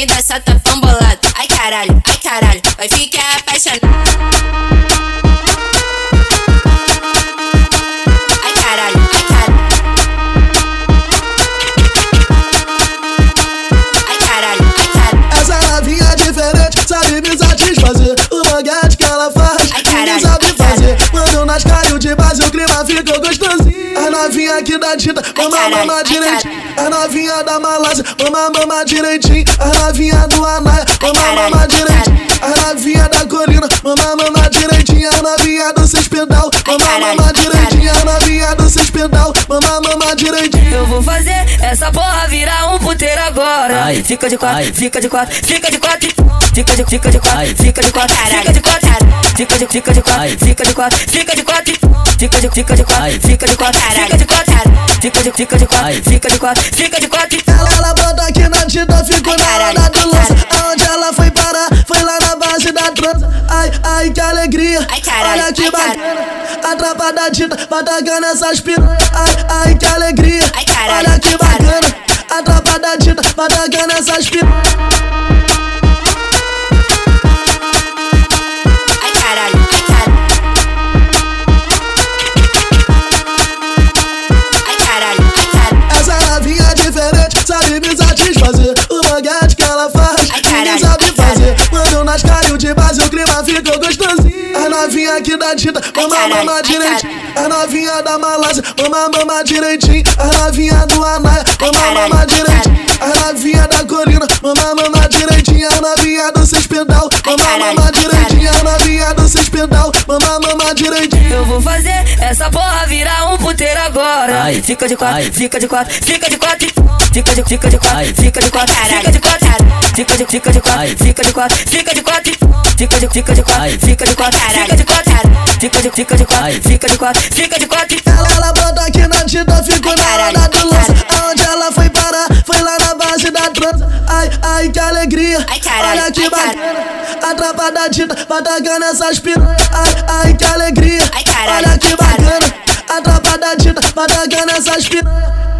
satafão bolado. Ai caralho, ai caralho, vai ficar apaixonado. Ai caralho, ai caralho. Ai caralho, ai caralho. Essa novinha é diferente, sabe me satisfazer. O manguete que ela faz, Ai, ninguém caralho, sabe ai, fazer. Quando nas caiu de base, o clima ficou gostosinho. Novinha aqui da tinta, mama, mama direitinho. A novinha da malásia, mama, mama direitinho. A novinha do Anaia, mama, mama direitinho. A novinha da colina, mama, mama direitinho. A novinha do seis pedal, mama, mama direitinho. A novinha do seis pedal, mama, mama direitinho. Eu vou fazer essa porra virar um puteiro agora. Ai, fica de quatro, ai. fica de quatro, fica de quatro, fica de, fica de quatro, Ai. fica de quatro, fica de quatro, fica de, fica de quatro, fica de quatro, fica de quatro, fica de, fica de quatro, fica de quatro, fica de quatro, fica de, fica de quatro, fica de quatro, fica de quatro. Ela, ela bota aqui na tinta, ficou na onda do caralho. Aonde ela foi parar? Foi lá na base da trança. Ai, ai, que alegria. Ai, caralho, Olha que bacana. A trapa da tinta vai tacando essas piranhas. Ai, ai, que alegria. Ai, caralho, Olha que bacana. A trapa da tinta vai tacando essas piranhas. Ficou gostosinho. A novinha aqui da tinta, mama, mama direitinho. A novinha da malásia, mama, mama direitinho. A novinha do Anaia, mama, mama direitinho. A novinha da colina, mama, mama direitinho. A novinha do seis pedal, mama, mama direitinho. A novinha do seis pedal, mama, mama direitinho. Eu vou fazer essa porra virar um puteiro agora. Ai. Fica de quatro, Ai. fica de quatro, fica de quatro, fica de, fica de quatro, Ai. fica de quatro, fica de quatro, fica de, fica de quatro, fica de quatro, fica de quatro, fica de, fica de quatro, fica de quatro, fica de quatro, fica de, fica de quatro, fica de quatro, fica de quatro. Ela, ela bota aqui na tinta, ficou na onda do lança. Aonde ela foi parar? Foi lá na base da trança. Ai, ai, que alegria. Ai, caralho, Olha que ai, bacana. A trapa da tinta vai tacando essas piranhas. Ai, ai, que alegria. Ai, caralho, Olha que ai, bacana. A trapa da tinta vai tacando essas piranhas.